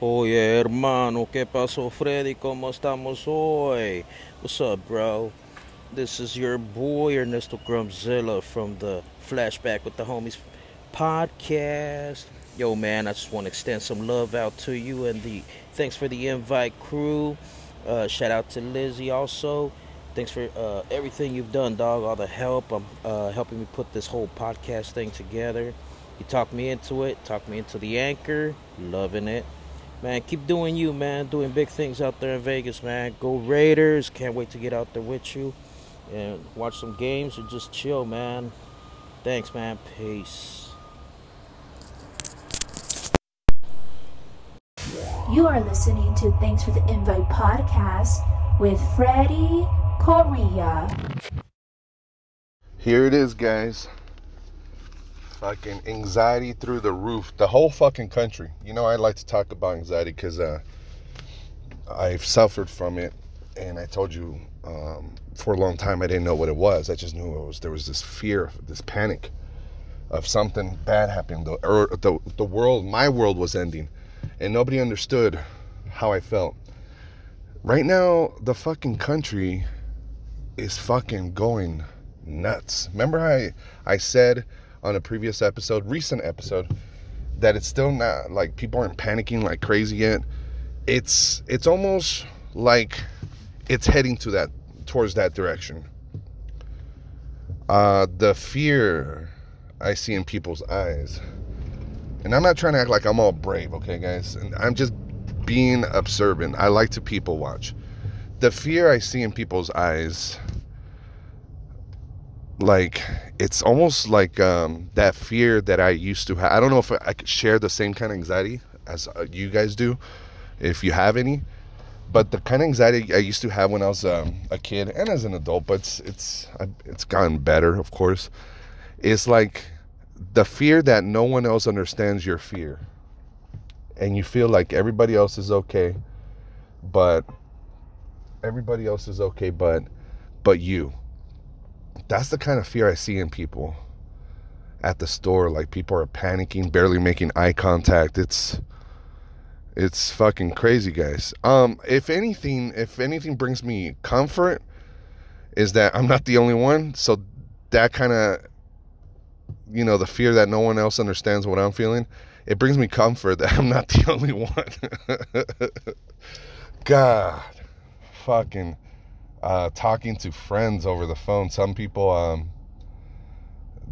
Oye, hermano, ¿qué pasó, Freddie? ¿Cómo estamos hoy? What's up, bro? This is your boy Ernesto Grumzilla from the Flashback with the Homies podcast. Yo, man, I just want to extend some love out to you and the thanks for the invite, crew. Uh, shout out to Lizzie also. Thanks for uh, everything you've done, dog. All the help. I'm uh, helping me put this whole podcast thing together. You talked me into it. Talked me into the anchor. Loving it. Man, keep doing you, man. Doing big things out there in Vegas, man. Go Raiders. Can't wait to get out there with you and watch some games or just chill, man. Thanks, man. Peace. You are listening to Thanks for the Invite podcast with Freddie Correa. Here it is, guys fucking anxiety through the roof. The whole fucking country. You know, I like to talk about anxiety because uh, I've suffered from it, and I told you um, for a long time I didn't know what it was. I just knew it was there was this fear, this panic of something bad happening. The or the the world, my world was ending, and nobody understood how I felt. Right now, the fucking country is fucking going nuts. Remember I I said on a previous episode, recent episode, that it's still not like people aren't panicking like crazy yet. It's it's almost like it's heading to that towards that direction. Uh, the fear I see in people's eyes, and I'm not trying to act like I'm all brave, okay, guys. And I'm just being observant. I like to people watch. The fear I see in people's eyes like it's almost like um, that fear that I used to have. I don't know if I could share the same kind of anxiety as uh, you guys do, if you have any. But the kind of anxiety I used to have when I was um, a kid and as an adult, but it's it's it's gotten better, of course. It's like the fear that no one else understands your fear, and you feel like everybody else is okay, but everybody else is okay, but but you that's the kind of fear I see in people at the store. Like people are panicking, barely making eye contact. It's it's fucking crazy, guys. Um, if anything, if anything brings me comfort, is that I'm not the only one. So that kind of, you know, the fear that no one else understands what I'm feeling, it brings me comfort that I'm not the only one. God, fucking uh, talking to friends over the phone. Some people, um,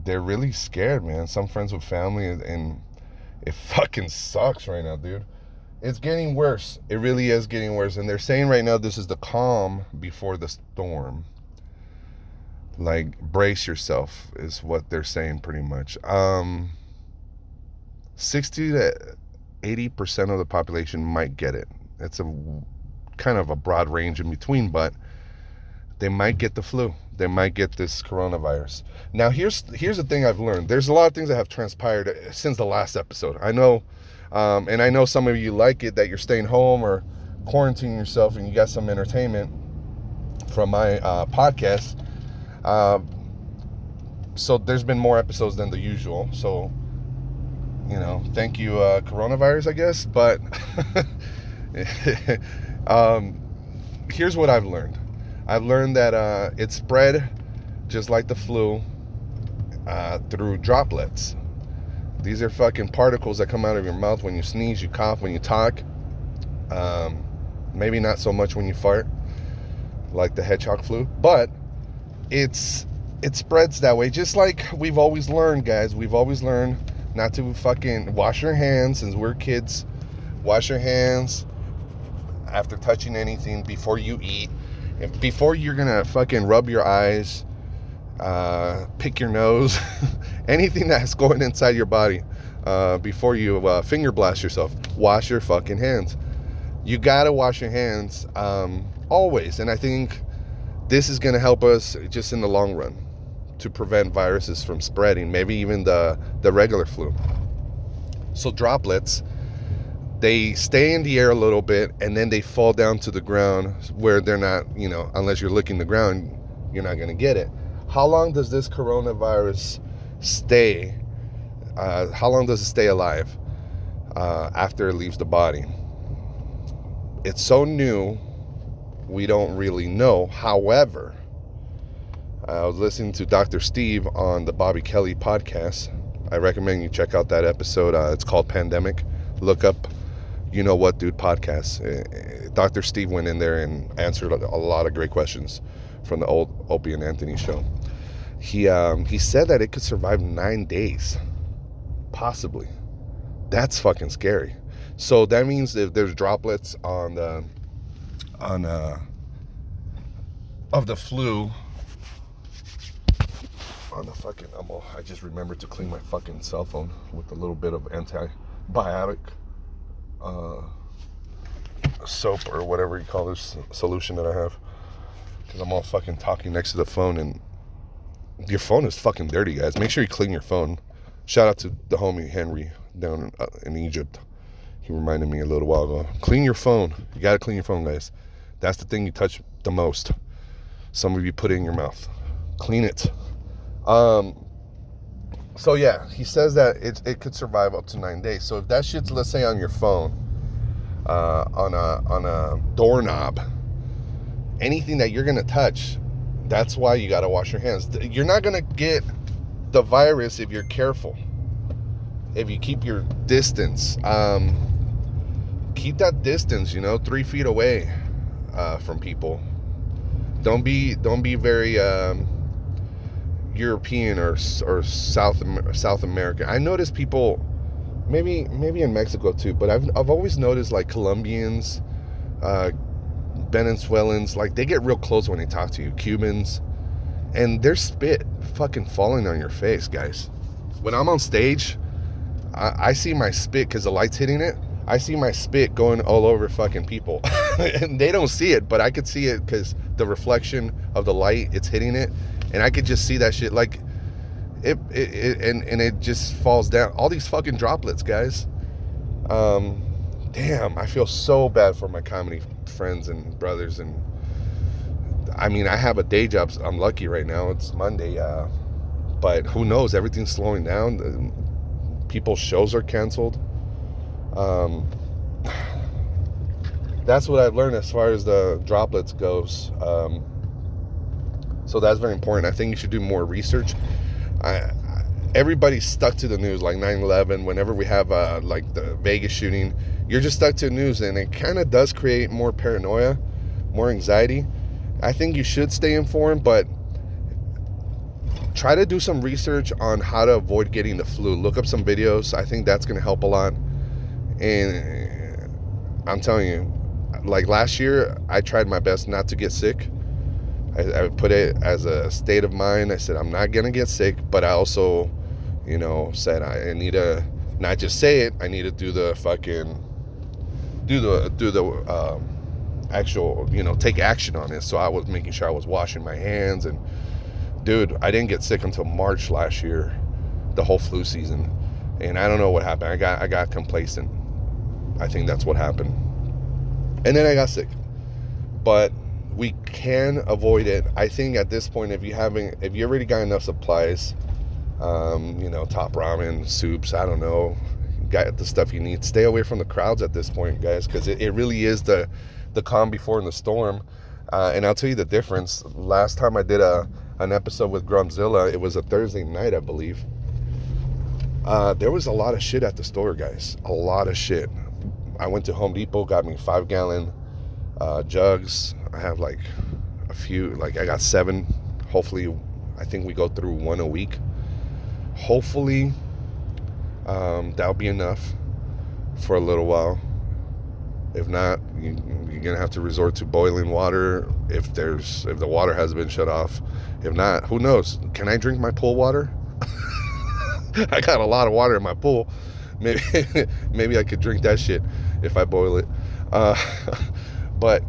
they're really scared, man. Some friends with family, and it fucking sucks right now, dude. It's getting worse. It really is getting worse. And they're saying right now this is the calm before the storm. Like, brace yourself, is what they're saying pretty much. Um, 60 to 80% of the population might get it. It's a kind of a broad range in between, but they might get the flu. They might get this coronavirus. Now, here's here's the thing I've learned. There's a lot of things that have transpired since the last episode. I know, um, and I know some of you like it that you're staying home or quarantining yourself and you got some entertainment from my uh, podcast. Uh, so there's been more episodes than the usual. So, you know, thank you, uh, coronavirus, I guess. But um, here's what I've learned I've learned that uh, it's spread just like the flu uh, through droplets. These are fucking particles that come out of your mouth when you sneeze, you cough, when you talk. Um, maybe not so much when you fart, like the hedgehog flu, but it's it spreads that way. Just like we've always learned, guys. We've always learned not to fucking wash your hands since we're kids. Wash your hands after touching anything before you eat before you're gonna fucking rub your eyes, uh, pick your nose, anything that's going inside your body, uh, before you uh, finger blast yourself, wash your fucking hands. You gotta wash your hands um, always, and I think this is gonna help us just in the long run to prevent viruses from spreading, maybe even the the regular flu. So droplets they stay in the air a little bit and then they fall down to the ground where they're not, you know, unless you're licking the ground, you're not going to get it. How long does this coronavirus stay? Uh, how long does it stay alive uh, after it leaves the body? it's so new, we don't really know. However, I was listening to Dr. Steve on the Bobby Kelly podcast. I recommend you check out that episode. Uh, it's called Pandemic. Look up, you know what, dude, podcast. Uh, Dr. Steve went in there and answered a lot of great questions from the old Opie and Anthony show. He um, he said that it could survive nine days, possibly. That's fucking scary. So that means if there's droplets on the on uh of the flu on the fucking I'm all, I just remembered to clean my fucking cell phone with a little bit of antibiotic uh soap or whatever you call this solution that I have because I'm all fucking talking next to the phone and your phone is fucking dirty, guys. Make sure you clean your phone. Shout out to the homie Henry down in, uh, in Egypt. He reminded me a little while ago. Clean your phone. You gotta clean your phone, guys. That's the thing you touch the most. Some of you put it in your mouth. Clean it. Um. So yeah, he says that it it could survive up to nine days. So if that shit's let's say on your phone, uh, on a on a doorknob, anything that you're gonna touch, that's why you gotta wash your hands. You're not gonna get the virus if you're careful. If you keep your distance, um, keep that distance. You know, three feet away uh, from people. Don't be don't be very um, European or or South South American. I notice people, maybe maybe in Mexico too, but I've I've always noticed like Colombians, uh, Venezuelans, like they get real close when they talk to you. Cubans, and their spit fucking falling on your face, guys. When I'm on stage, I, I see my spit because the light's hitting it. I see my spit going all over fucking people, and they don't see it, but I could see it because the reflection of the light it's hitting it, and I could just see that shit like it, it, it and and it just falls down. All these fucking droplets, guys. Um, damn, I feel so bad for my comedy friends and brothers and I mean, I have a day job. So I'm lucky right now. It's Monday, uh, but who knows? Everything's slowing down. People's shows are canceled. Um, that's what I've learned as far as the droplets goes. Um, so that's very important. I think you should do more research. I, everybody's stuck to the news, like 9/11. Whenever we have uh, like the Vegas shooting, you're just stuck to the news, and it kind of does create more paranoia, more anxiety. I think you should stay informed, but try to do some research on how to avoid getting the flu. Look up some videos. I think that's going to help a lot. And I'm telling you, like last year, I tried my best not to get sick. I, I put it as a state of mind. I said, I'm not going to get sick, but I also, you know, said I need to not just say it, I need to do the fucking, do the, do the, um, actual, you know, take action on it. So I was making sure I was washing my hands and dude, I didn't get sick until March last year, the whole flu season. And I don't know what happened. I got I got complacent. I think that's what happened. And then I got sick. But we can avoid it. I think at this point if you haven't, if you already got enough supplies, um, you know, top ramen, soups, I don't know, got the stuff you need. Stay away from the crowds at this point, guys, because it, it really is the the calm before the storm. Uh, and I'll tell you the difference. Last time I did a an episode with Grumzilla, it was a Thursday night, I believe. Uh, there was a lot of shit at the store, guys. A lot of shit. I went to Home Depot, got me five gallon uh, jugs. I have like a few, like I got seven. Hopefully, I think we go through one a week. Hopefully, um, that'll be enough for a little while. If not, you, you're gonna have to resort to boiling water if there's if the water has been shut off. If not, who knows? Can I drink my pool water? I got a lot of water in my pool. Maybe maybe I could drink that shit if I boil it. Uh, but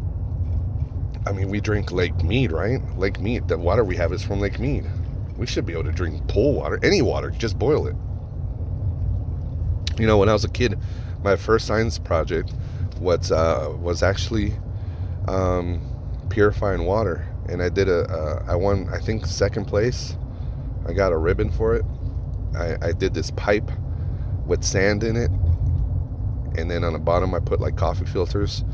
I mean, we drink Lake Mead, right? Lake Mead. The water we have is from Lake Mead. We should be able to drink pool water, any water. Just boil it. You know, when I was a kid, my first science project was uh, was actually um, purifying water, and I did a uh, I won I think second place. I got a ribbon for it. I, I did this pipe with sand in it, and then on the bottom I put like coffee filters,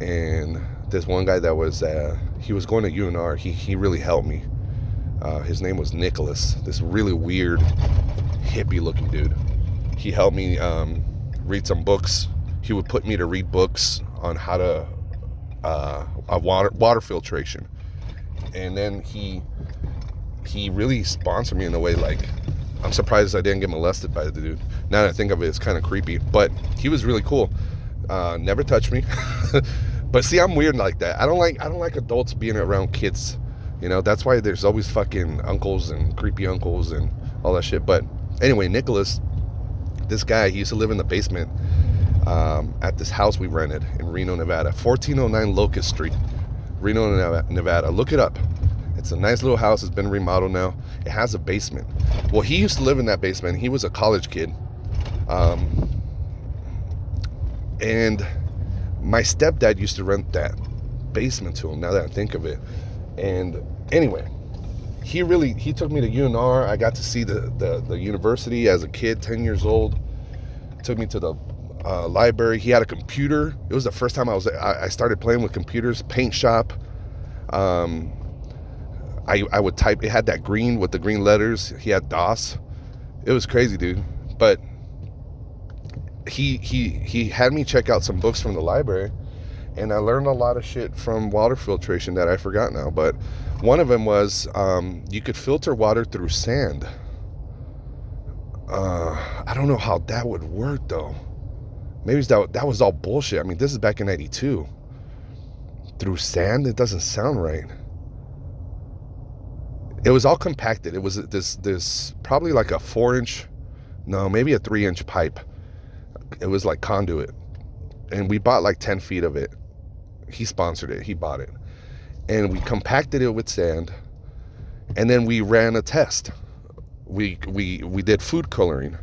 and this one guy that was uh, he was going to UNR. He he really helped me. Uh, his name was Nicholas. This really weird hippie looking dude. He helped me um, read some books. He would put me to read books on how to uh, water water filtration, and then he he really sponsored me in a way like I'm surprised I didn't get molested by the dude. Now that I think of it, it's kind of creepy, but he was really cool. Uh, never touched me, but see, I'm weird like that. I don't like I don't like adults being around kids. You know, that's why there's always fucking uncles and creepy uncles and all that shit. But anyway, Nicholas, this guy, he used to live in the basement um, at this house we rented in Reno, Nevada, 1409 Locust Street, Reno, Nevada. Look it up. It's a nice little house. It's been remodeled now. It has a basement. Well, he used to live in that basement. He was a college kid. Um, and my stepdad used to rent that basement to him now that I think of it. And anyway, he really he took me to UNR. I got to see the the, the university as a kid, 10 years old. Took me to the uh, library. He had a computer. It was the first time I was I, I started playing with computers. Paint shop. Um, I I would type. It had that green with the green letters. He had DOS. It was crazy, dude. But he he he had me check out some books from the library and I learned a lot of shit from water filtration that I forgot now. But one of them was um, you could filter water through sand. Uh, I don't know how that would work though. Maybe that that was all bullshit. I mean, this is back in '92. Through sand, it doesn't sound right. It was all compacted. It was this this probably like a four inch, no, maybe a three inch pipe. It was like conduit, and we bought like ten feet of it he sponsored it. He bought it, and we compacted it with sand, and then we ran a test. We we we did food coloring.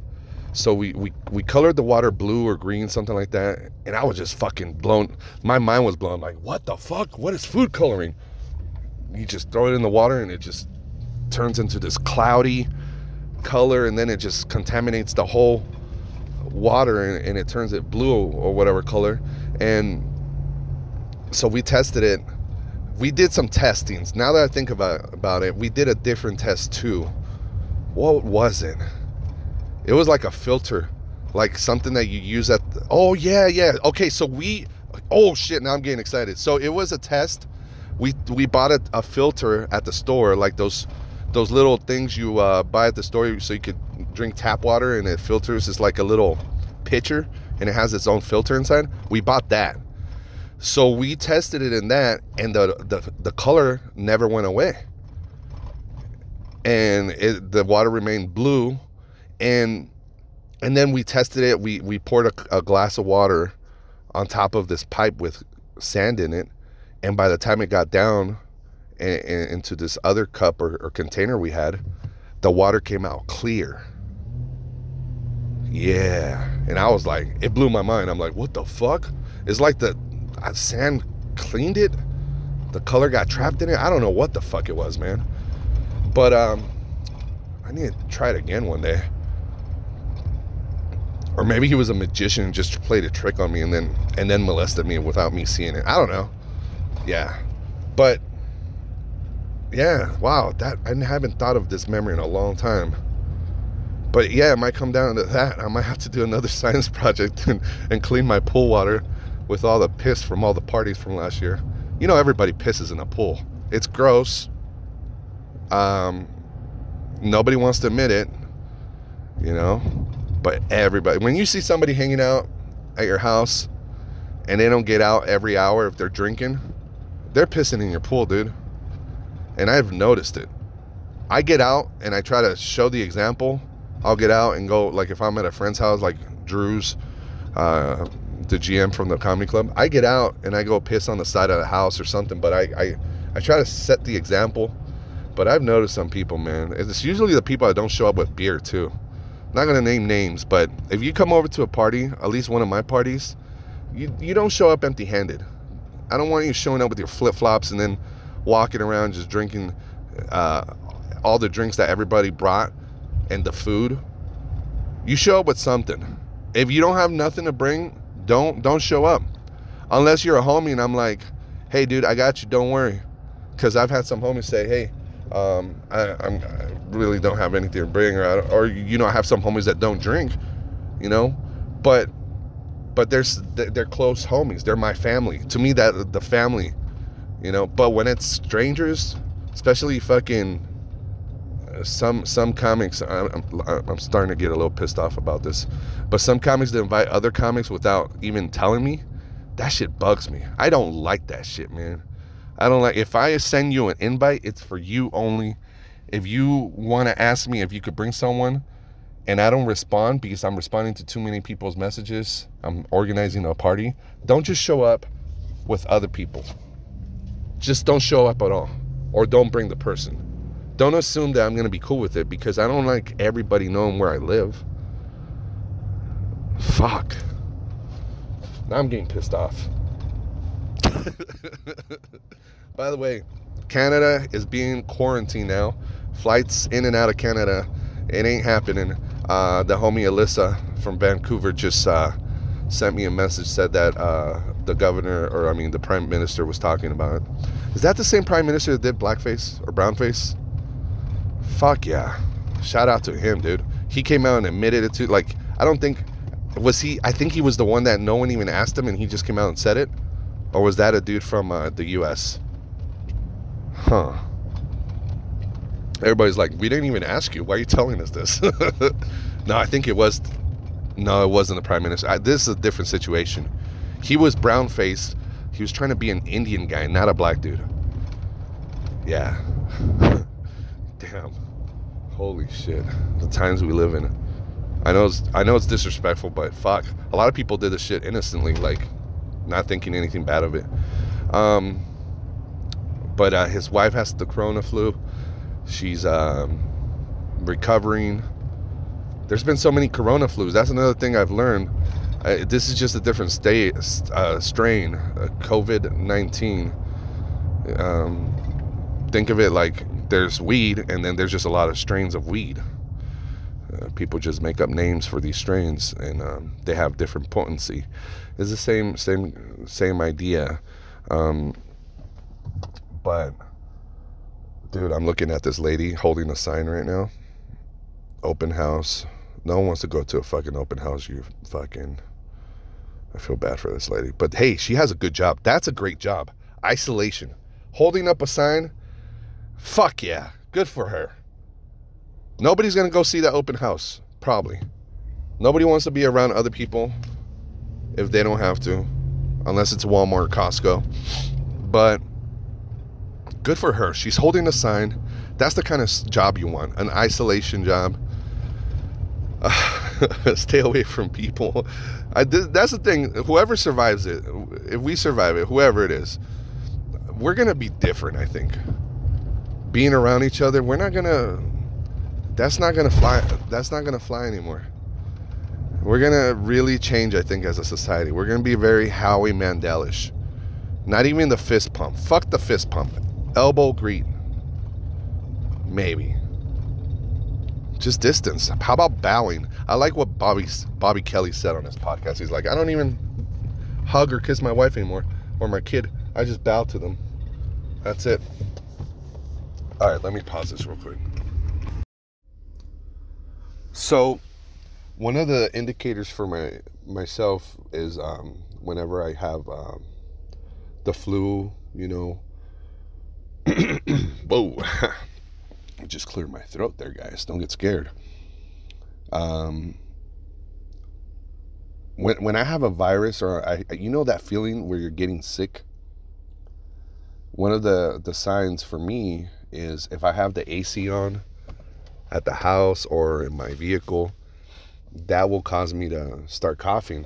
So we, we, we colored the water blue or green, something like that. And I was just fucking blown. My mind was blown. Like, what the fuck? What is food coloring? You just throw it in the water and it just turns into this cloudy color and then it just contaminates the whole water and, and it turns it blue or whatever color. And so we tested it. We did some testings. Now that I think about about it, we did a different test too. What was it? It was like a filter, like something that you use at. The, oh yeah, yeah. Okay, so we. Oh shit! Now I'm getting excited. So it was a test. We we bought a, a filter at the store, like those those little things you uh, buy at the store, so you could drink tap water and it filters. It's like a little pitcher and it has its own filter inside. We bought that so we tested it in that, and the the, the color never went away, and it, the water remained blue, and and then we tested it. We we poured a, a glass of water on top of this pipe with sand in it, and by the time it got down into this other cup or, or container we had, the water came out clear. Yeah, and I was like, it blew my mind. I'm like, what the fuck? It's like the sand cleaned it. The color got trapped in it. I don't know what the fuck it was, man. But um, I need to try it again one day. Or maybe he was a magician and just played a trick on me and then and then molested me without me seeing it. I don't know. Yeah. But yeah, wow, that I haven't thought of this memory in a long time. But yeah, it might come down to that. I might have to do another science project and, and clean my pool water with all the piss from all the parties from last year. You know, everybody pisses in a pool. It's gross. Um, nobody wants to admit it, you know, but everybody, when you see somebody hanging out at your house and they don't get out every hour if they're drinking, they're pissing in your pool, dude. And I've noticed it. I get out and I try to show the example. I'll get out and go, like if I'm at a friend's house, like Drew's, uh, the GM from the comedy club, I get out and I go piss on the side of the house or something. But I, I, I try to set the example. But I've noticed some people, man. It's usually the people that don't show up with beer too. I'm not gonna name names, but if you come over to a party, at least one of my parties, you you don't show up empty-handed. I don't want you showing up with your flip-flops and then walking around just drinking uh, all the drinks that everybody brought and the food. You show up with something. If you don't have nothing to bring, don't don't show up. Unless you're a homie and I'm like, hey, dude, I got you. Don't worry. Because I've had some homies say, hey, um, I, I'm, I really don't have anything to bring, or, or you know, I have some homies that don't drink, you know, but but there's they're close homies. They're my family. To me, that the family, you know. But when it's strangers, especially fucking some some comics, I'm, I'm starting to get a little pissed off about this. But some comics that invite other comics without even telling me, that shit bugs me. I don't like that shit, man. I don't like if I send you an invite, it's for you only. If you want to ask me if you could bring someone and I don't respond because I'm responding to too many people's messages, I'm organizing a party, don't just show up with other people. Just don't show up at all or don't bring the person. Don't assume that I'm going to be cool with it because I don't like everybody knowing where I live. Fuck. Now I'm getting pissed off. By the way, Canada is being quarantined now. Flights in and out of Canada, it ain't happening. Uh, the homie Alyssa from Vancouver just uh, sent me a message, said that uh, the governor, or I mean the prime minister, was talking about it. Is that the same prime minister that did blackface or brownface? Fuck yeah. Shout out to him, dude. He came out and admitted it too. Like, I don't think, was he, I think he was the one that no one even asked him and he just came out and said it? Or was that a dude from uh, the US? Huh. Everybody's like, we didn't even ask you. Why are you telling us this? no, I think it was. No, it wasn't the prime minister. I, this is a different situation. He was brown faced. He was trying to be an Indian guy, not a black dude. Yeah. Damn. Holy shit. The times we live in. I know it's I know it's disrespectful, but fuck. A lot of people did this shit innocently, like not thinking anything bad of it. Um, but uh, his wife has the corona flu. She's um, recovering. There's been so many corona flus. That's another thing I've learned. I, this is just a different state, uh, strain, uh, COVID 19. Um, think of it like there's weed, and then there's just a lot of strains of weed. Uh, people just make up names for these strains, and um, they have different potency. It's the same, same, same idea. Um, but dude, I'm looking at this lady holding a sign right now. Open house. No one wants to go to a fucking open house. You fucking. I feel bad for this lady. But hey, she has a good job. That's a great job. Isolation. Holding up a sign. Fuck yeah. Good for her. Nobody's going to go see that open house. Probably. Nobody wants to be around other people if they don't have to. Unless it's Walmart or Costco. But good for her. She's holding a sign. That's the kind of job you want an isolation job. stay away from people. I, th- that's the thing. Whoever survives it, if we survive it, whoever it is, we're going to be different, I think. Being around each other, we're not to. That's not to fly. That's not to fly anymore. We're to really change, I think, as a society. We're to be very Howie Mandelish. Not even the fist pump. Fuck the fist pump. Elbow greet. Maybe. Just distance. How about bowing? I like what Bobby Bobby Kelly said on his podcast. He's like, I don't even hug or kiss my wife anymore or my kid. I just bow to them. That's it. All right, let me pause this real quick. So, one of the indicators for my myself is um, whenever I have um, the flu, you know. Whoa. I just cleared my throat there, guys. Don't get scared. Um, when when I have a virus or I, you know that feeling where you're getting sick. One of the the signs for me is if I have the AC on at the house or in my vehicle, that will cause me to start coughing,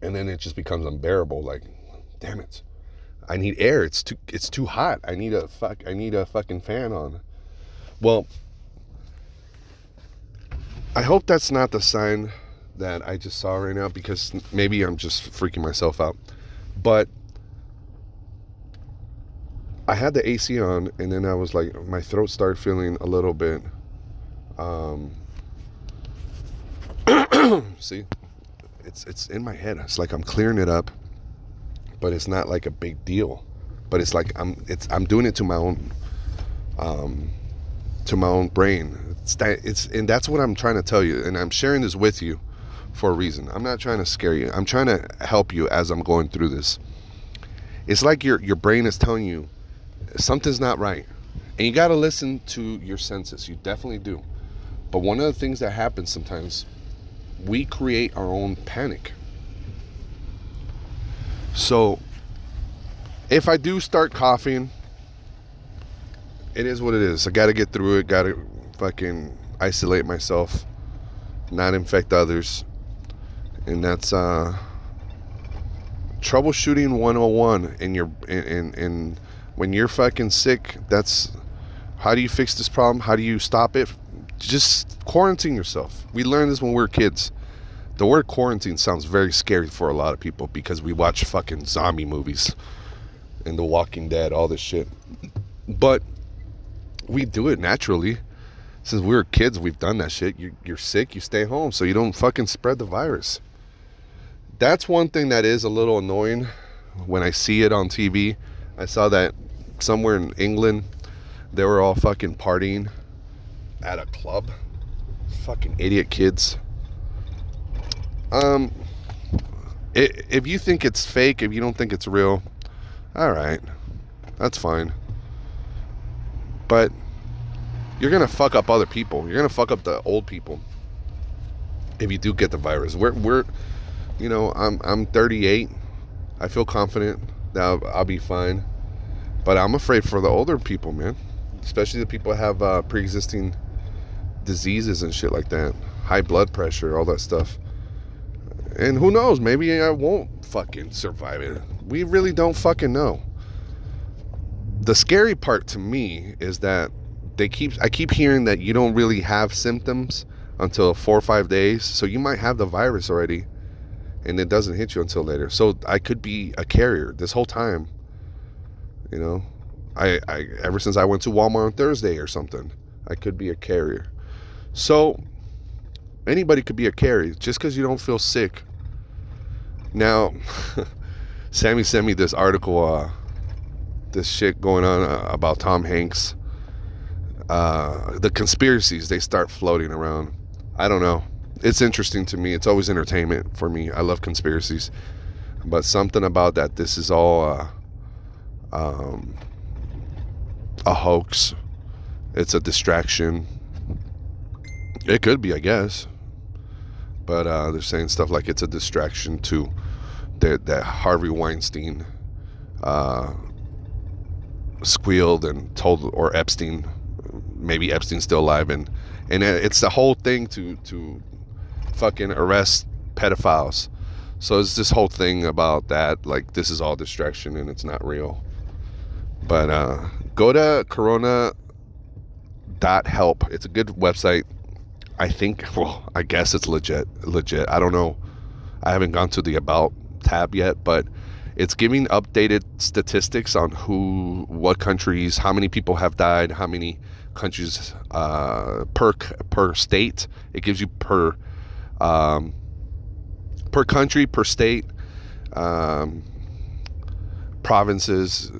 and then it just becomes unbearable. Like, damn it. I need air. It's too it's too hot. I need a fuck I need a fucking fan on. Well, I hope that's not the sign that I just saw right now because maybe I'm just freaking myself out. But I had the AC on and then I was like my throat started feeling a little bit um see it's it's in my head. It's like I'm clearing it up but it's not like a big deal. But it's like I'm it's I'm doing it to my own um to my own brain. It's that it's and that's what I'm trying to tell you and I'm sharing this with you for a reason. I'm not trying to scare you. I'm trying to help you as I'm going through this. It's like your your brain is telling you something's not right. And you got to listen to your senses. You definitely do. But one of the things that happens sometimes we create our own panic. So if I do start coughing, it is what it is. I got to get through it. Got to fucking isolate myself, not infect others. And that's uh troubleshooting 101 in your in in, in when you're fucking sick, that's how do you fix this problem? How do you stop it? Just quarantine yourself. We learned this when we were kids. The word quarantine sounds very scary for a lot of people because we watch fucking zombie movies and The Walking Dead, all this shit. But we do it naturally. Since we were kids, we've done that shit. You're, you're sick, you stay home so you don't fucking spread the virus. That's one thing that is a little annoying when I see it on TV. I saw that somewhere in England, they were all fucking partying at a club. Fucking idiot kids. Um, if you think it's fake, if you don't think it's real, all right, that's fine. But you're gonna fuck up other people. You're gonna fuck up the old people if you do get the virus. We're we're, you know, I'm I'm 38. I feel confident that I'll, I'll be fine. But I'm afraid for the older people, man. Especially the people have uh, pre-existing diseases and shit like that, high blood pressure, all that stuff. And who knows? Maybe I won't fucking survive it. We really don't fucking know. The scary part to me is that they keep I keep hearing that you don't really have symptoms until 4 or 5 days. So you might have the virus already and it doesn't hit you until later. So I could be a carrier this whole time. You know, I, I ever since I went to Walmart on Thursday or something, I could be a carrier. So anybody could be a carrier just because you don't feel sick. Now, Sammy sent me this article, uh, this shit going on uh, about Tom Hanks. Uh, the conspiracies they start floating around. I don't know. It's interesting to me. It's always entertainment for me. I love conspiracies, but something about that. This is all uh, um, a hoax. It's a distraction. It could be, I guess. But uh, they're saying stuff like it's a distraction to that, that Harvey Weinstein uh, squealed and told, or Epstein, maybe Epstein's still alive, and and it's the whole thing to to fucking arrest pedophiles. So it's this whole thing about that, like this is all distraction and it's not real. But uh, go to corona.help. It's a good website. I think, well, I guess it's legit. Legit. I don't know. I haven't gone to the about tab yet, but it's giving updated statistics on who, what countries, how many people have died, how many countries uh, per per state. It gives you per um, per country, per state. Um, provinces.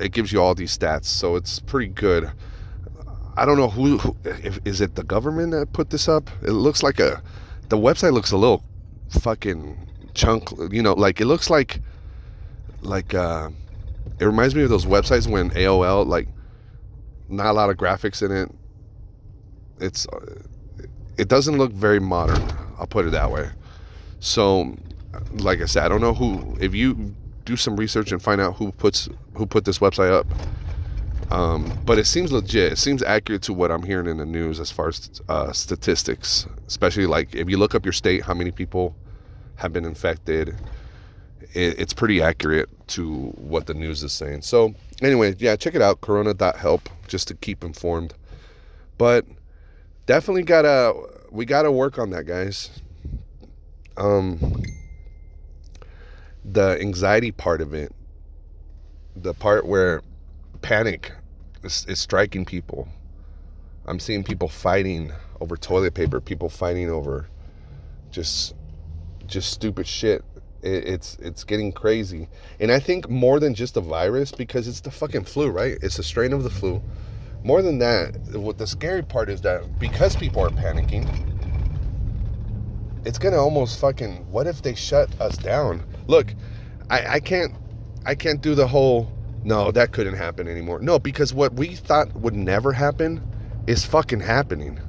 It gives you all these stats, so it's pretty good. I don't know who, who if, is it the government that put this up. It looks like a the website looks a little fucking chunk. You know, like it looks like like uh, it reminds me of those websites when AOL like not a lot of graphics in it. It's it doesn't look very modern. I'll put it that way. So, like I said, I don't know who. If you do some research and find out who puts who put this website up. Um, but it seems legit. It seems accurate to what I'm hearing in the news as far as uh, statistics, especially like if you look up your state, how many people have been infected. It, it's pretty accurate to what the news is saying. So anyway, yeah, check it out, Corona.help, just to keep informed. But definitely gotta we gotta work on that, guys. Um, the anxiety part of it, the part where panic is, is striking people. I'm seeing people fighting over toilet paper, people fighting over just just stupid shit It, it's it's getting crazy, and I think more than just a virus because it's the fucking flu, right? It's a strain of the flu. More than that, what the scary part is that because people are panicking, it's gonna almost fucking. What if they shut us down? Look, I, I can't I can't do the whole no that couldn't happen anymore. No, because what we thought would never happen is fucking happening.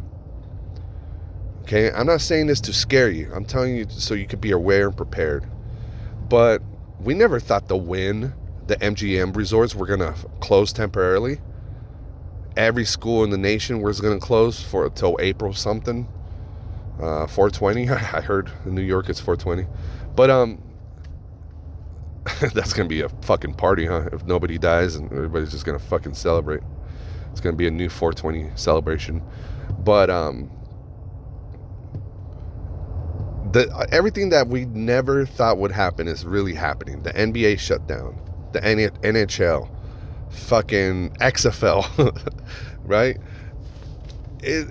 Okay, I'm not saying this to scare you. I'm telling you so you could be aware and prepared. But we never thought the Wynn, the MGM resorts were gonna close temporarily. Every school in the nation was gonna close for until April something. Uh, 420. I heard in New York it's 420, but um, that's gonna be a fucking party, huh? If nobody dies and everybody's just gonna fucking celebrate, it's gonna be a new 420 celebration. But um, the everything that we never thought would happen is really happening. The NBA shut down, the NHL, fucking XFL, right? It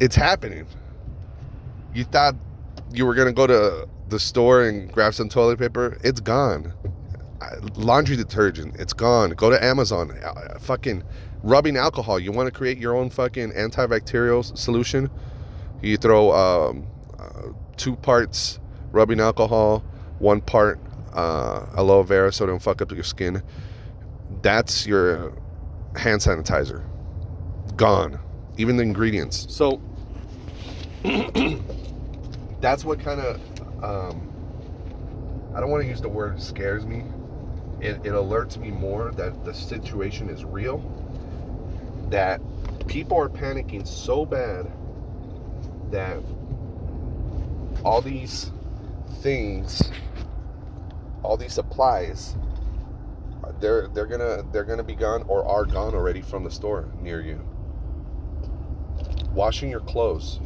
it's happening. You thought you were gonna go to the store and grab some toilet paper? It's gone. Laundry detergent, it's gone. Go to Amazon. Uh, fucking rubbing alcohol. You want to create your own fucking antibacterial solution? You throw um, uh, two parts rubbing alcohol, one part uh, aloe vera so don't fuck up your skin. That's your hand sanitizer. Gone. Even the ingredients. So that's what kind of um, I don't want to use the word scares me. It, it alerts me more that the situation is real. That people are panicking so bad that all these things, all these supplies, they're they're gonna they're gonna be gone or are gone already from the store near you. Washing your clothes.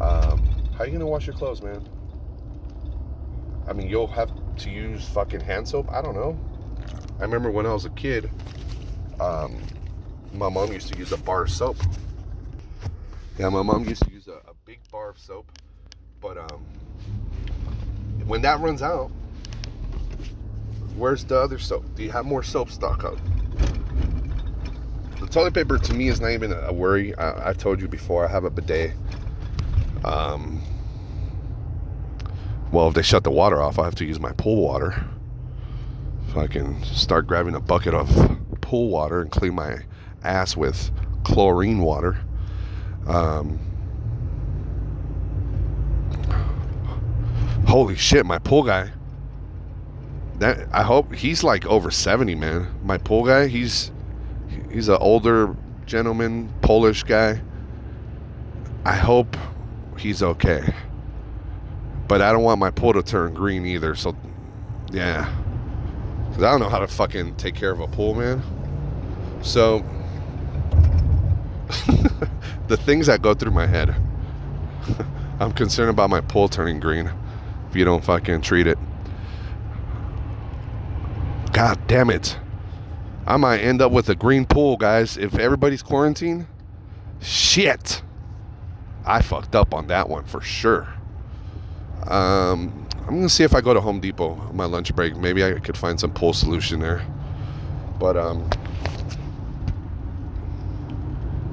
Um, how are you gonna wash your clothes, man? I mean, you'll have to use fucking hand soap. I don't know. I remember when I was a kid, um, my mom used to use a bar of soap. Yeah, my mom used to use a, a big bar of soap but um, when that runs out, where's the other soap? Do you have more soap stock up? The toilet paper to me is not even a worry. I, have told you before, I have a bidet. Um, well, if they shut the water off, I have to use my pool water. So I can start grabbing a bucket of pool water and clean my ass with chlorine water. Um, holy shit, my pool guy. That I hope he's like over 70, man. My pool guy, he's he's an older gentleman, Polish guy. I hope he's okay. But I don't want my pool to turn green either, so yeah. Cuz I don't know how to fucking take care of a pool, man. So the things that go through my head. I'm concerned about my pool turning green if you don't fucking treat it. God damn it. I might end up with a green pool, guys, if everybody's quarantined. Shit. I fucked up on that one for sure. Um, I'm gonna see if I go to Home Depot on my lunch break. Maybe I could find some pool solution there. But um,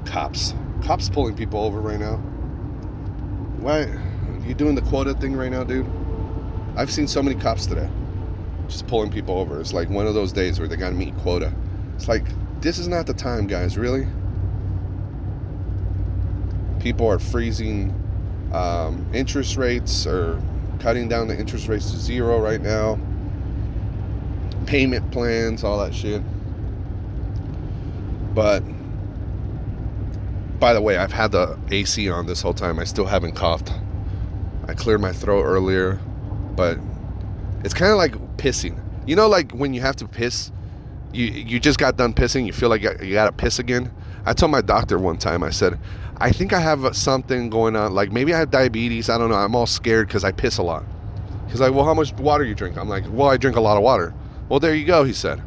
cops, cops pulling people over right now. Why? You doing the quota thing right now, dude? I've seen so many cops today just pulling people over. It's like one of those days where they got to meet quota. It's like, this is not the time, guys, really. People are freezing um, interest rates are cutting down the interest rates to zero right now. Payment plans, all that shit. But by the way, I've had the AC on this whole time. I still haven't coughed. I cleared my throat earlier but it's kind of like pissing. You know, like when you have to piss, you you just got done pissing, you feel like you got to piss again. I told my doctor one time, I said, I think I have something going on. Like maybe I have diabetes. I don't know. I'm all scared because I piss a lot. He's like, well, how much water you drink? I'm like, well, I drink a lot of water. Well, there you go, he said.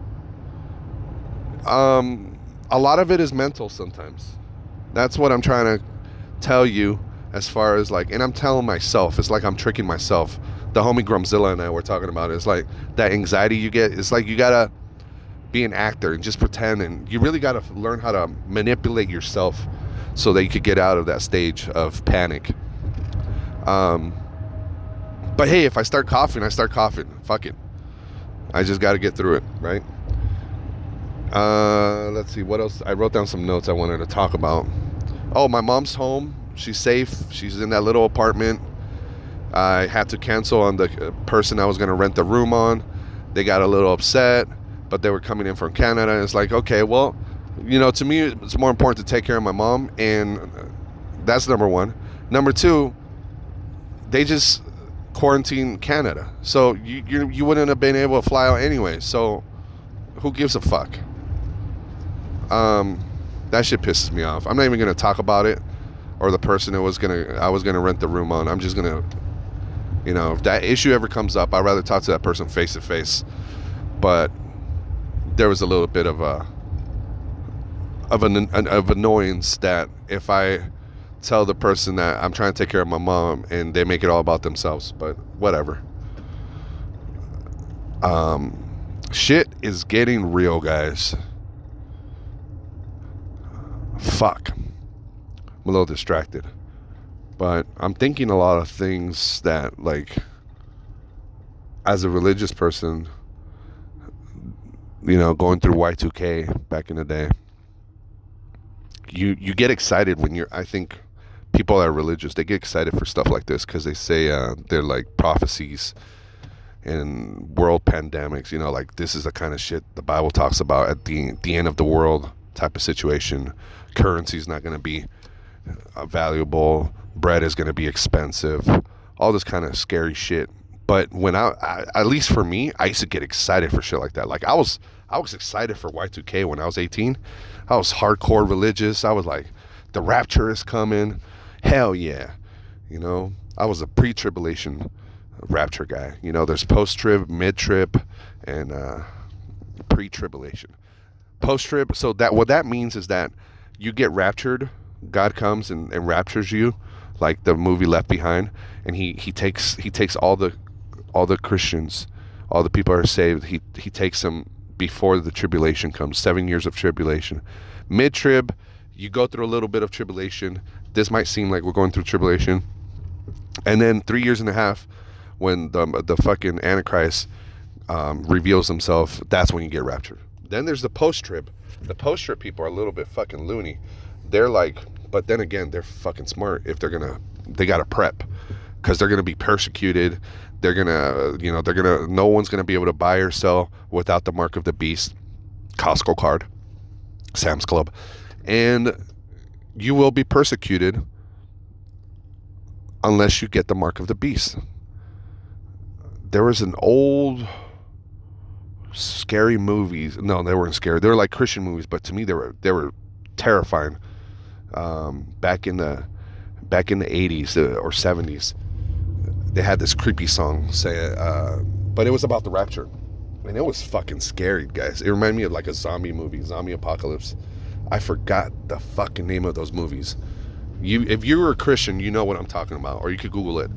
Um, a lot of it is mental sometimes. That's what I'm trying to tell you as far as like, and I'm telling myself, it's like I'm tricking myself the homie Grumzilla and I were talking about. It's like that anxiety you get. It's like you gotta be an actor and just pretend, and you really gotta learn how to manipulate yourself so that you could get out of that stage of panic. Um, but hey, if I start coughing, I start coughing. Fuck it. I just got to get through it, right? Uh, let's see what else. I wrote down some notes I wanted to talk about. Oh, my mom's home. She's safe. She's in that little apartment. I had to cancel on the uh, person I was going to rent the room on. They got a little upset, but they were coming in from Canada. And it's like, okay, well, you know, to me, it's more important to take care of my mom, and that's number one. Number two, they just quarantine Canada, so you, you you wouldn't have been able to fly out anyway. So who gives a fuck? Um, that shit pisses me off. I'm not even gonna talk about it or the person that was gonna I was gonna rent the room on. I'm just gonna, you know, if that issue ever comes up, I'd rather talk to that person face to face. But there was a little bit of a of an, an of annoyance that if I tell the person that I'm trying to take care of my mom and they make it all about themselves, but whatever. Um shit is getting real, guys. Fuck. I'm a little distracted. But I'm thinking a lot of things that like as a religious person, you know, going through Y2K back in the day you you get excited when you're i think people that are religious they get excited for stuff like this because they say uh, they're like prophecies and world pandemics you know like this is the kind of shit the bible talks about at the the end of the world type of situation. Currency is not going to be uh, valuable. Bread is going to be expensive. All this kind of scary shit. But when I, I at least for me i used to get excited for shit like that. Like i was i was excited for y2k when i was 18 I was hardcore religious. I was like, the rapture is coming. Hell yeah. You know, I was a pre tribulation rapture guy. You know, there's post trib, mid trib, and uh, pre tribulation. Post trib, so that what that means is that you get raptured, God comes and, and raptures you, like the movie Left Behind, and he, he takes he takes all the all the Christians, all the people are saved, he he takes them before the tribulation comes, seven years of tribulation. Mid trib, you go through a little bit of tribulation. This might seem like we're going through tribulation. And then three years and a half, when the, the fucking Antichrist um, reveals himself, that's when you get raptured. Then there's the post trib. The post trib people are a little bit fucking loony. They're like, but then again, they're fucking smart if they're gonna, they gotta prep because they're gonna be persecuted they're gonna you know they're gonna no one's gonna be able to buy or sell without the mark of the beast costco card sam's club. And you will be persecuted unless you get the mark of the beast. There was an old scary movies no they weren't scary. They were like christian movies but to me they were they were terrifying. Um, back in the back in the 80s uh, or 70s they had this creepy song say uh, but it was about the rapture. And it was fucking scary guys. It reminded me of like a zombie movie zombie apocalypse. I forgot the fucking name of those movies. You if you were a christian you know what i'm talking about or you could google it.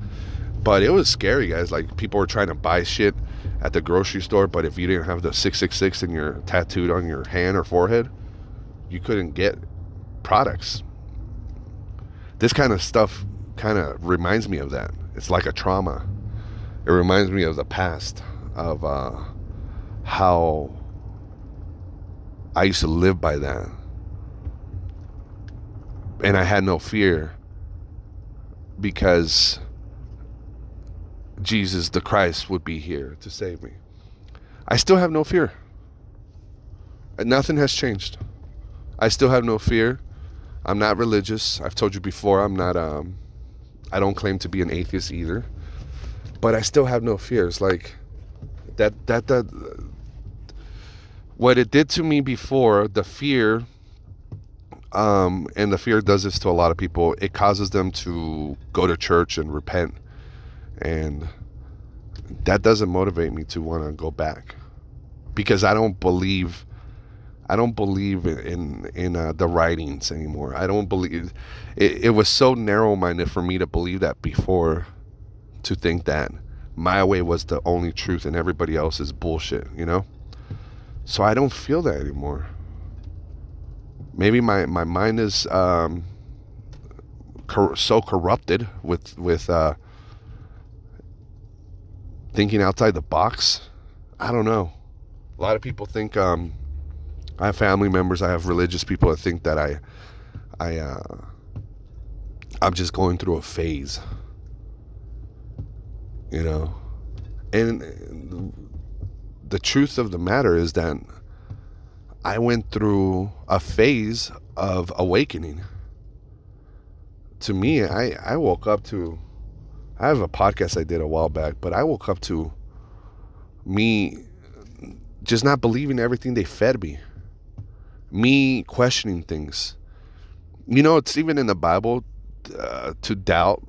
But it was scary guys. Like people were trying to buy shit at the grocery store but if you didn't have the 666 in your tattooed on your hand or forehead you couldn't get products. This kind of stuff kind of reminds me of that it's like a trauma. It reminds me of the past, of uh, how I used to live by that. And I had no fear because Jesus the Christ would be here to save me. I still have no fear. Nothing has changed. I still have no fear. I'm not religious. I've told you before, I'm not um, I don't claim to be an atheist either, but I still have no fears. Like that, that, that, what it did to me before, the fear, um, and the fear does this to a lot of people. It causes them to go to church and repent, and that doesn't motivate me to want to go back because I don't believe I don't believe in in, uh, the writings anymore. I don't believe it, it was so narrow minded for me to believe that before, to think that my way was the only truth and everybody else is bullshit, you know? So I don't feel that anymore. Maybe my, my mind is um, cor- so corrupted with with uh, thinking outside the box. I don't know. A lot of people think um, I have family members, I have religious people that think that I I uh, I'm just going through a phase. You know, and the truth of the matter is that I went through a phase of awakening. To me, I, I woke up to, I have a podcast I did a while back, but I woke up to me just not believing everything they fed me, me questioning things. You know, it's even in the Bible uh, to doubt.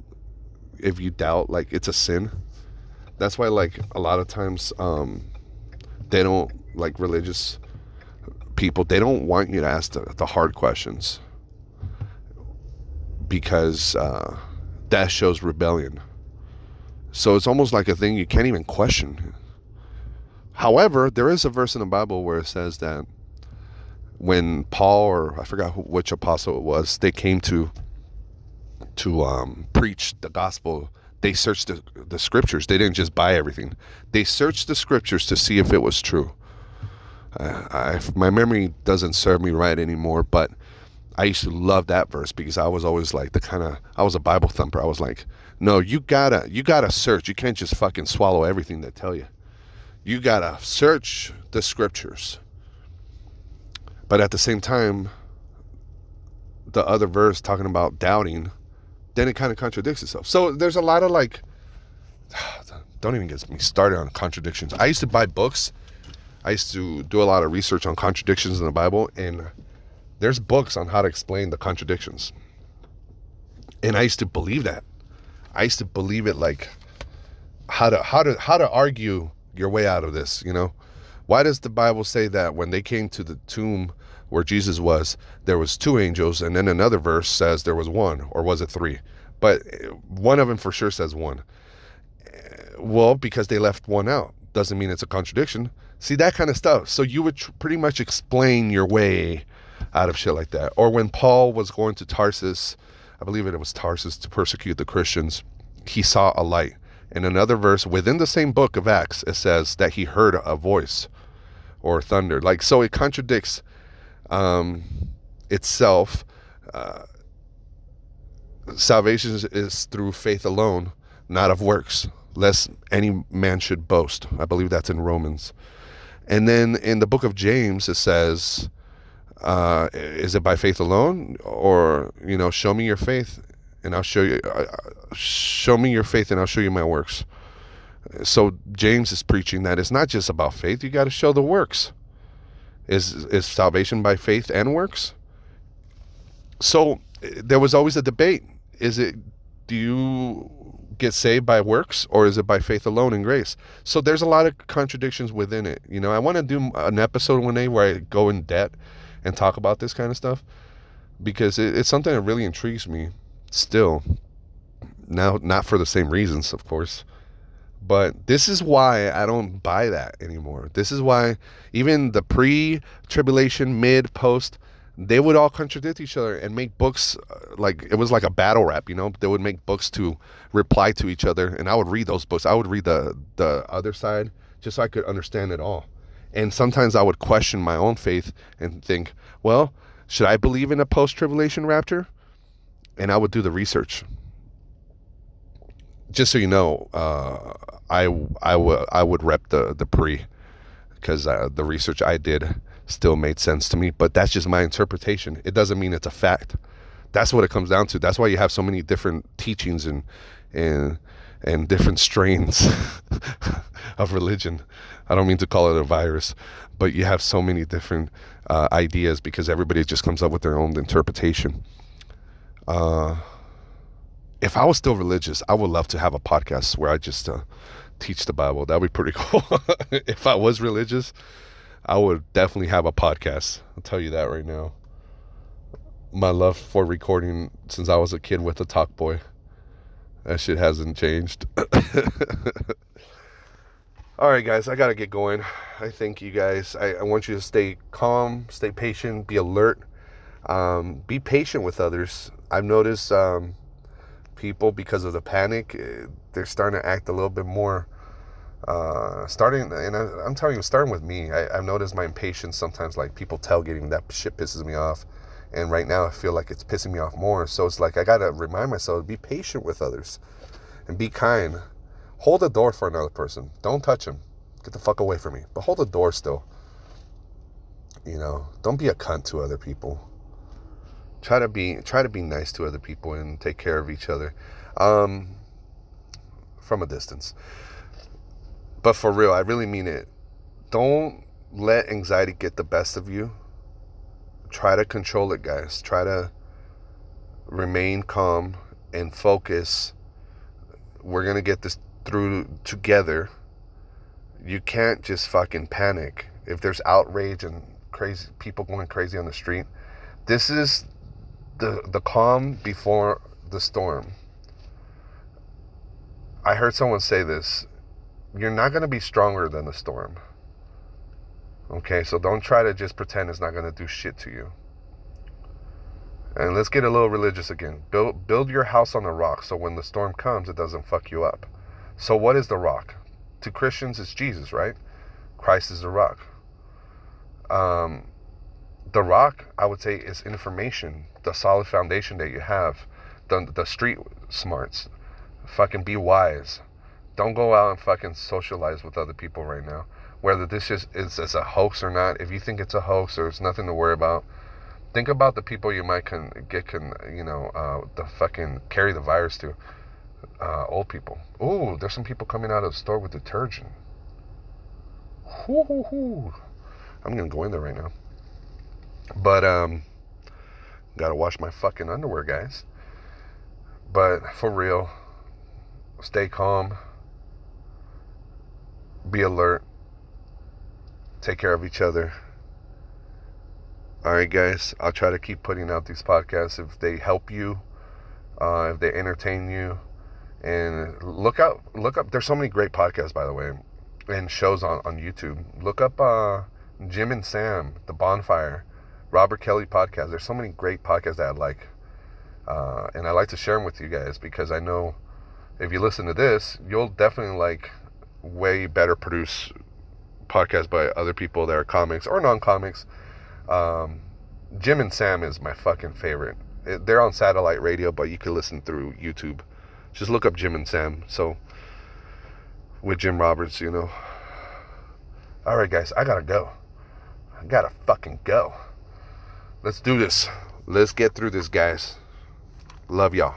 If you doubt, like it's a sin. That's why, like a lot of times, um, they don't like religious people. They don't want you to ask the, the hard questions because uh, that shows rebellion. So it's almost like a thing you can't even question. However, there is a verse in the Bible where it says that when Paul or I forgot who, which apostle it was, they came to to um, preach the gospel. They searched the, the scriptures. They didn't just buy everything. They searched the scriptures to see if it was true. Uh, I, my memory doesn't serve me right anymore, but I used to love that verse because I was always like the kind of I was a Bible thumper. I was like, no, you gotta you gotta search. You can't just fucking swallow everything they tell you. You gotta search the scriptures. But at the same time, the other verse talking about doubting, then it kind of contradicts itself. So there's a lot of like, don't even get me started on contradictions. I used to buy books. I used to do a lot of research on contradictions in the Bible, and there's books on how to explain the contradictions. And I used to believe that. I used to believe it like how to how to how to argue your way out of this, you know? Why does the Bible say that when they came to the tomb where Jesus was, there was two angels, and then another verse says there was one, or was it three? But eh, one of them for sure says one. Eh, well, because they left one out doesn't mean it's a contradiction. See that kind of stuff. So you would tr- pretty much explain your way out of shit like that. Or when Paul was going to Tarsus, I believe it was Tarsus to persecute the Christians, he saw a light. In another verse within the same book of Acts, it says that he heard a voice or thunder. Like so, it contradicts um, itself. Uh, salvation is, is through faith alone, not of works, lest any man should boast. I believe that's in Romans. And then in the book of James, it says, uh, "Is it by faith alone, or you know, show me your faith, and I'll show you. Uh, show me your faith, and I'll show you my works." So James is preaching that it's not just about faith; you got to show the works. Is is salvation by faith and works? So there was always a debate: is it do you get saved by works or is it by faith alone in grace? So there's a lot of contradictions within it. You know, I want to do an episode one day where I go in debt and talk about this kind of stuff because it, it's something that really intrigues me still. Now, not for the same reasons, of course, but this is why I don't buy that anymore. This is why even the pre tribulation, mid, post, they would all contradict each other and make books uh, like it was like a battle rap, you know. They would make books to reply to each other, and I would read those books. I would read the the other side just so I could understand it all. And sometimes I would question my own faith and think, well, should I believe in a post tribulation rapture? And I would do the research. Just so you know, uh, I I would I would rep the the pre because uh, the research I did still made sense to me. But that's just my interpretation. It doesn't mean it's a fact. That's what it comes down to. That's why you have so many different teachings and and and different strains of religion. I don't mean to call it a virus, but you have so many different uh, ideas because everybody just comes up with their own interpretation. Uh, if I was still religious, I would love to have a podcast where I just uh, teach the Bible. That'd be pretty cool. if I was religious, I would definitely have a podcast. I'll tell you that right now. My love for recording since I was a kid with a talk boy. That shit hasn't changed. All right, guys, I gotta get going. I thank you guys. I, I want you to stay calm, stay patient, be alert, um, be patient with others. I've noticed um, people because of the panic, eh, they're starting to act a little bit more. Uh, starting, and I, I'm telling you, starting with me, I, I've noticed my impatience sometimes. Like people tailgating, that shit pisses me off. And right now, I feel like it's pissing me off more. So it's like I gotta remind myself to be patient with others and be kind. Hold the door for another person. Don't touch him. Get the fuck away from me. But hold the door still. You know, don't be a cunt to other people. Try to be try to be nice to other people and take care of each other. Um, from a distance. But for real, I really mean it. Don't let anxiety get the best of you. Try to control it, guys. Try to remain calm and focus. We're to get this through together. You can't just fucking panic. If there's outrage and crazy people going crazy on the street, this is the the calm before the storm. I heard someone say this. You're not going to be stronger than the storm. Okay, so don't try to just pretend it's not going to do shit to you. And let's get a little religious again. Build build your house on the rock so when the storm comes it doesn't fuck you up. So what is the rock? To Christians it's Jesus, right? Christ is the rock. Um the rock, I would say, is information, the solid foundation that you have, the the street smarts. Fucking be wise. Don't go out and fucking socialize with other people right now. Whether this is, is, is a hoax or not, if you think it's a hoax, or it's nothing to worry about. Think about the people you might can get can you know uh, the fucking carry the virus to. Uh, old people. Ooh, there's some people coming out of the store with detergent. Hoo. I'm gonna go in there right now. But um, gotta wash my fucking underwear, guys. But for real, stay calm, be alert, take care of each other. All right, guys, I'll try to keep putting out these podcasts if they help you, uh, if they entertain you, and look out, look up. There's so many great podcasts, by the way, and shows on on YouTube. Look up uh, Jim and Sam, The Bonfire, Robert Kelly podcast. There's so many great podcasts that I like, uh, and I like to share them with you guys because I know if you listen to this, you'll definitely like way better produce podcasts by other people that are comics or non-comics. Um, Jim and Sam is my fucking favorite. It, they're on satellite radio, but you can listen through YouTube. Just look up Jim and Sam. So with Jim Roberts, you know. All right, guys, I gotta go. I gotta fucking go. Let's do this. Let's get through this, guys. Love y'all.